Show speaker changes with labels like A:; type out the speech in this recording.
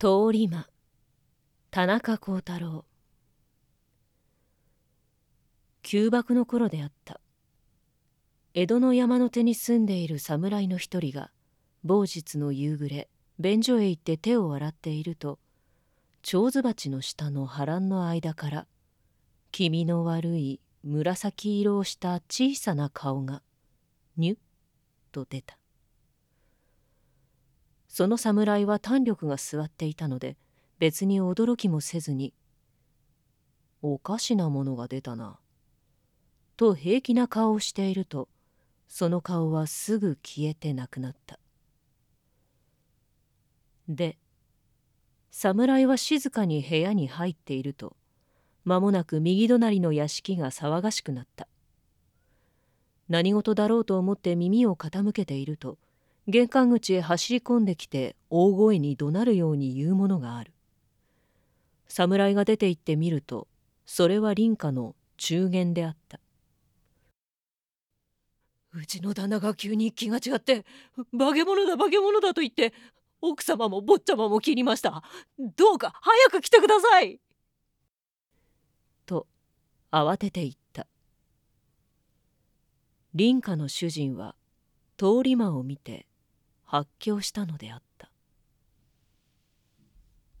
A: 通り魔。田中幸太郎。旧幕の頃であった。江戸の山の手に住んでいる侍の一人が某日の夕暮れ便所へ行って手を洗っていると蝶子鉢の下の波乱の間から気味の悪い紫色をした小さな顔がニュッと出た。その侍は胆力が座っていたので別に驚きもせずに「おかしなものが出たな」と平気な顔をしているとその顔はすぐ消えてなくなった。で侍は静かに部屋に入っていると間もなく右隣の屋敷が騒がしくなった。何事だろうと思って耳を傾けていると玄関口へ走り込んできて大声に怒鳴るように言うものがある。侍が出て行ってみるとそれは林家の中間であった。
B: うちの旦那が急に気が違って化け物だ化け物だと言って奥様も坊ちゃまも切りました。どうか早く来てください。
A: と慌てて言った。林家の主人は通り魔を見て発狂したのであった。